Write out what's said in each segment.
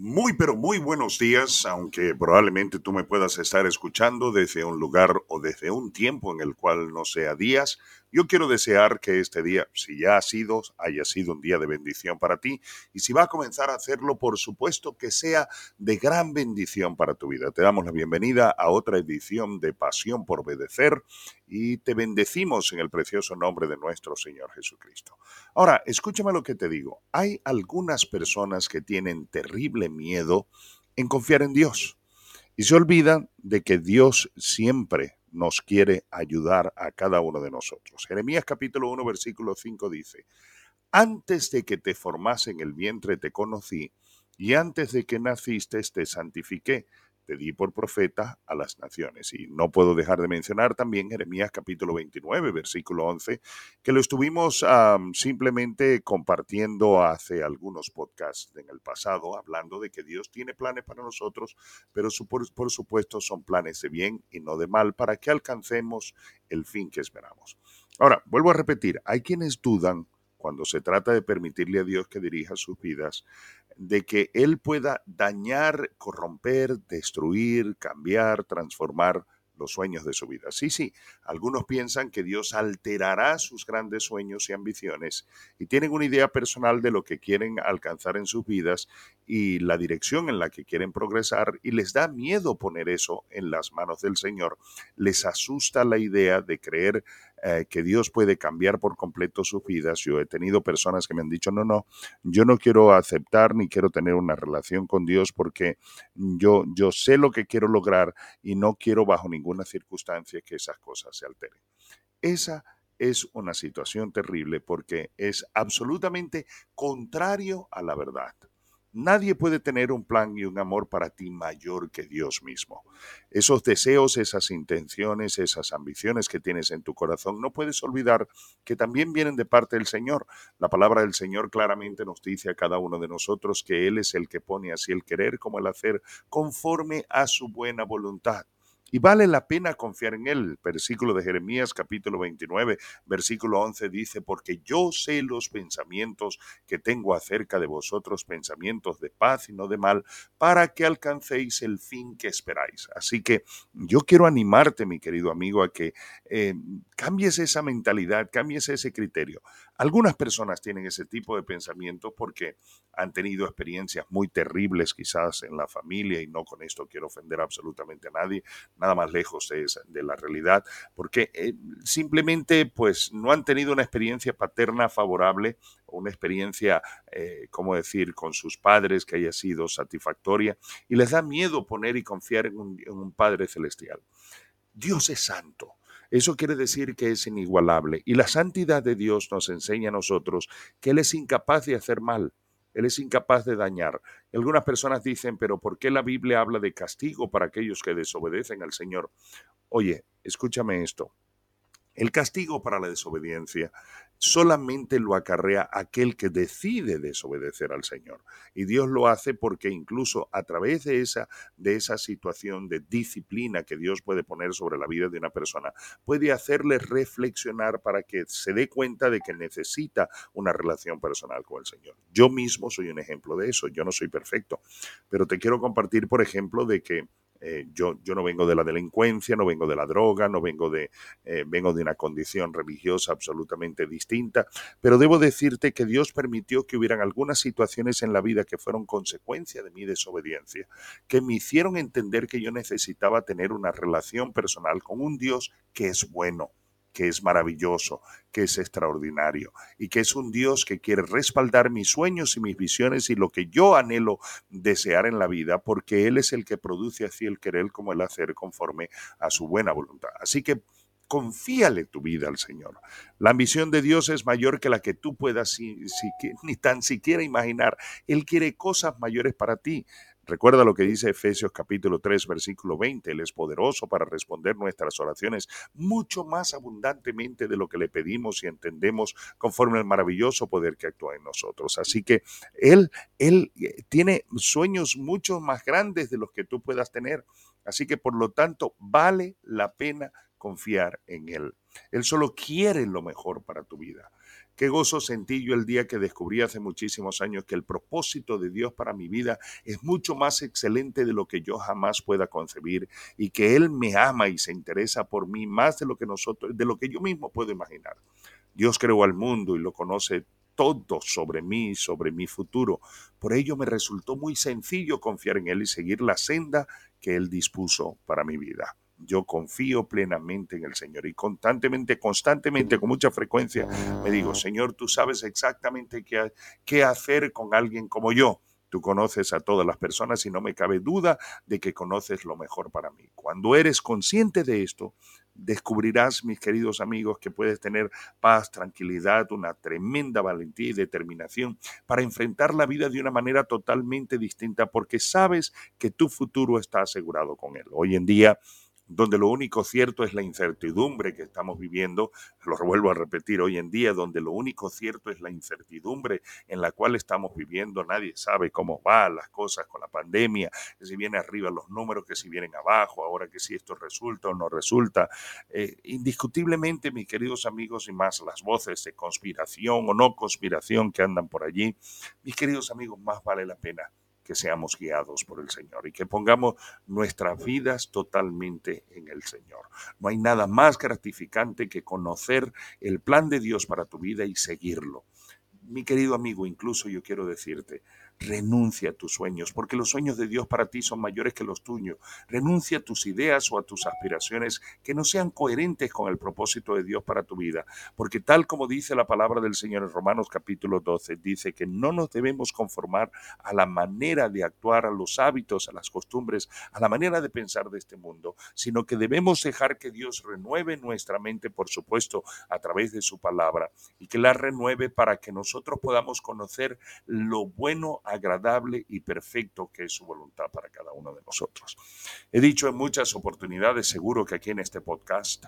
Muy, pero muy buenos días, aunque probablemente tú me puedas estar escuchando desde un lugar o desde un tiempo en el cual no sea días. Yo quiero desear que este día, si ya ha sido, haya sido un día de bendición para ti. Y si va a comenzar a hacerlo, por supuesto que sea de gran bendición para tu vida. Te damos la bienvenida a otra edición de Pasión por Obedecer y te bendecimos en el precioso nombre de nuestro Señor Jesucristo. Ahora, escúchame lo que te digo. Hay algunas personas que tienen terrible miedo en confiar en Dios y se olvidan de que Dios siempre nos quiere ayudar a cada uno de nosotros. Jeremías capítulo 1, versículo 5 dice, antes de que te formase en el vientre te conocí, y antes de que naciste te santifiqué, te di por profeta a las naciones. Y no puedo dejar de mencionar también Jeremías capítulo 29, versículo 11, que lo estuvimos simplemente compartiendo hace algunos podcasts en el pasado, hablando de que Dios tiene planes para nosotros, pero por, por supuesto son planes de bien y no de mal para que alcancemos el fin que esperamos. Ahora, vuelvo a repetir, hay quienes dudan cuando se trata de permitirle a Dios que dirija sus vidas, de que Él pueda dañar, corromper, destruir, cambiar, transformar los sueños de su vida. Sí, sí, algunos piensan que Dios alterará sus grandes sueños y ambiciones y tienen una idea personal de lo que quieren alcanzar en sus vidas y la dirección en la que quieren progresar y les da miedo poner eso en las manos del Señor. Les asusta la idea de creer eh, que Dios puede cambiar por completo sus vidas. Yo he tenido personas que me han dicho, no, no, yo no quiero aceptar ni quiero tener una relación con Dios porque yo, yo sé lo que quiero lograr y no quiero bajo ninguna circunstancia que esas cosas se alteren. Esa es una situación terrible porque es absolutamente contrario a la verdad. Nadie puede tener un plan y un amor para ti mayor que Dios mismo. Esos deseos, esas intenciones, esas ambiciones que tienes en tu corazón, no puedes olvidar que también vienen de parte del Señor. La palabra del Señor claramente nos dice a cada uno de nosotros que Él es el que pone así el querer como el hacer conforme a su buena voluntad. Y vale la pena confiar en Él. Versículo de Jeremías capítulo 29, versículo 11 dice, porque yo sé los pensamientos que tengo acerca de vosotros, pensamientos de paz y no de mal, para que alcancéis el fin que esperáis. Así que yo quiero animarte, mi querido amigo, a que eh, cambies esa mentalidad, cambies ese criterio. Algunas personas tienen ese tipo de pensamiento porque han tenido experiencias muy terribles quizás en la familia y no con esto quiero ofender absolutamente a nadie, nada más lejos de, la realidad, porque eh, simplemente pues no han tenido una experiencia paterna favorable una experiencia, eh, ¿cómo decir?, con sus padres que haya sido satisfactoria y les da miedo poner y confiar en un Padre celestial. Dios es santo. Eso quiere decir que es inigualable. Y la santidad de Dios nos enseña a nosotros que Él es incapaz de hacer mal. Él es incapaz de dañar. Algunas personas dicen, pero ¿por qué la Biblia habla de castigo para aquellos que desobedecen al Señor? Oye, escúchame esto. El castigo para la desobediencia solamente lo acarrea aquel que decide desobedecer al Señor. Y Dios lo hace porque incluso a través de esa, de esa situación de disciplina que Dios puede poner sobre la vida de una persona, puede hacerle reflexionar para que se dé cuenta de que necesita una relación personal con el Señor. Yo mismo soy un ejemplo de eso, yo no soy perfecto, pero te quiero compartir, por ejemplo, de que eh, yo, yo no vengo de la delincuencia, no vengo de la droga, no vengo de, eh, vengo de una condición religiosa absolutamente distinta, pero debo decirte que Dios permitió que hubieran algunas situaciones en la vida que fueron consecuencia de mi desobediencia, que me hicieron entender que yo necesitaba tener una relación personal con un Dios que es bueno, que es maravilloso, que es extraordinario y que es un Dios que quiere respaldar mis sueños y mis visiones y lo que yo anhelo desear en la vida, porque Él es el que produce así el querer como el hacer conforme a su buena voluntad. Así que confíale tu vida al Señor. La ambición de Dios es mayor que la que tú puedas ni tan siquiera imaginar. Él quiere cosas mayores para ti. Recuerda lo que dice Efesios capítulo 3, versículo 20. Él es poderoso para responder nuestras oraciones mucho más abundantemente de lo que le pedimos y entendemos conforme al maravilloso poder que actúa en nosotros. Así que Él, Él eh, tiene sueños mucho más grandes de los que tú puedas tener. Así que por lo tanto vale la pena confiar en Él. Él solo quiere lo mejor para tu vida. Qué gozo sentí yo el día que descubrí hace muchísimos años que el propósito de Dios para mi vida es mucho más excelente de lo que yo jamás pueda concebir y que Él me ama y se interesa por mí más de lo que nosotros, de lo que yo mismo puedo imaginar. Dios creó al mundo y lo conoce todo sobre mí, sobre mi futuro. Por ello me resultó muy sencillo confiar en Él y seguir la senda que Él dispuso para mi vida. Yo confío plenamente en el Señor y constantemente, constantemente, con mucha frecuencia, me digo, Señor, tú sabes exactamente qué, qué hacer con alguien como yo. Tú conoces a todas las personas y no me cabe duda de que conoces lo mejor para mí. Cuando eres consciente de esto, descubrirás, mis queridos amigos, que puedes tener paz, tranquilidad, una tremenda valentía y determinación para enfrentar la vida de una manera totalmente distinta porque sabes que tu futuro está asegurado con él. Hoy en día donde lo único cierto es la incertidumbre que estamos viviendo, lo vuelvo a repetir hoy en día, donde lo único cierto es la incertidumbre en la cual estamos viviendo, nadie sabe cómo van las cosas con la pandemia, que si vienen arriba los números, que si vienen abajo, ahora que si esto resulta o no resulta. Eh, indiscutiblemente, mis queridos amigos, y más las voces de conspiración o no conspiración que andan por allí, mis queridos amigos, más vale la pena que seamos guiados por el Señor y que pongamos nuestras vidas totalmente en el Señor. No hay nada más gratificante que conocer el plan de Dios para tu vida y seguirlo. Mi querido amigo, incluso yo quiero decirte, Renuncia a tus sueños, porque los sueños de Dios para ti son mayores que los tuyos. Renuncia a tus ideas o a tus aspiraciones que no sean coherentes con el propósito de Dios para tu vida, porque tal como dice la palabra del Señor en Romanos capítulo 12, dice que no nos debemos conformar a la manera de actuar, a los hábitos, a las costumbres, a la manera de pensar de este mundo, sino que debemos dejar que Dios renueve nuestra mente, por supuesto, a través de su palabra, y que la renueve para que nosotros podamos conocer lo bueno, agradable y perfecto que es su voluntad para cada uno de nosotros. He dicho en muchas oportunidades, seguro que aquí en este podcast,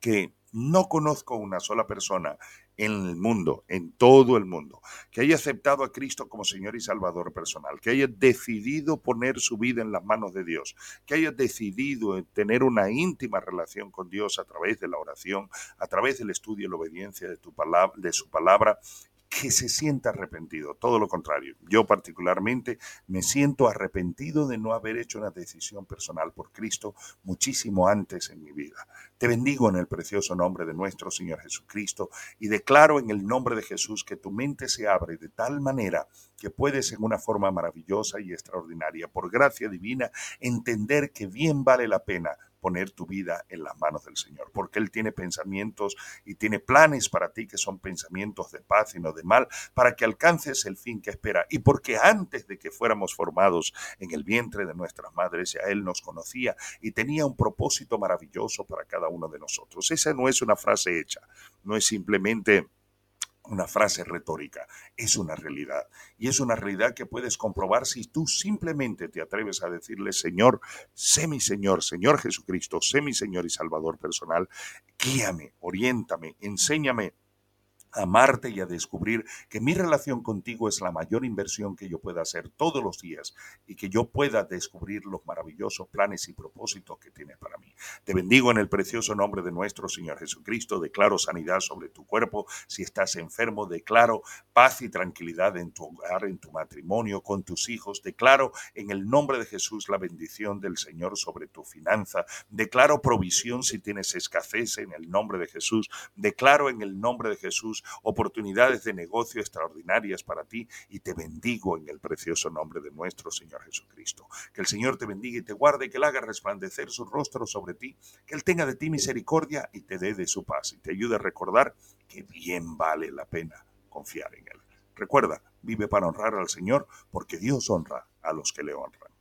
que no conozco una sola persona en el mundo, en todo el mundo, que haya aceptado a Cristo como Señor y Salvador personal, que haya decidido poner su vida en las manos de Dios, que haya decidido tener una íntima relación con Dios a través de la oración, a través del estudio y la obediencia de, tu su palabra que se sienta arrepentido, todo lo contrario. Yo particularmente me siento arrepentido de no haber hecho una decisión personal por Cristo muchísimo antes en mi vida. Te bendigo en el precioso nombre de nuestro Señor Jesucristo y declaro en el nombre de Jesús que tu mente se abre de tal manera que puedes en una forma maravillosa y extraordinaria, por gracia divina, entender que bien vale la pena poner tu vida en las manos del Señor, porque Él tiene pensamientos y tiene planes para ti que son pensamientos de paz y no de mal, para que alcances el fin que espera. Y porque antes de que fuéramos formados en el vientre de nuestras madres, ya Él nos conocía y tenía un propósito maravilloso para cada uno de nosotros. Esa no es una frase hecha, no es simplemente una frase retórica, es una realidad. Y es una realidad que puedes comprobar si tú simplemente te atreves a decirle, Señor, sé mi Señor, Señor Jesucristo, sé mi Señor y Salvador personal, guíame, oriéntame, enséñame amarte y a descubrir que mi relación contigo es la mayor inversión que yo pueda hacer todos los días y que yo pueda descubrir los maravillosos planes y propósitos que tienes para mí. Te bendigo en el precioso nombre de nuestro Señor Jesucristo. Declaro sanidad sobre tu cuerpo. Si estás enfermo, declaro paz y tranquilidad en tu hogar, en tu matrimonio, con tus hijos. Declaro en el nombre de Jesús la bendición del Señor sobre tu finanza. Declaro provisión si tienes escasez en el nombre de Jesús. Declaro en el nombre de Jesús oportunidades de negocio extraordinarias para ti y te bendigo en el precioso nombre de nuestro Señor Jesucristo. Que el Señor te bendiga y te guarde, que Él haga resplandecer su rostro sobre ti, que Él tenga de ti misericordia y te dé de su paz y te ayude a recordar que bien vale la pena confiar en Él. Recuerda, vive para honrar al Señor porque Dios honra a los que le honran.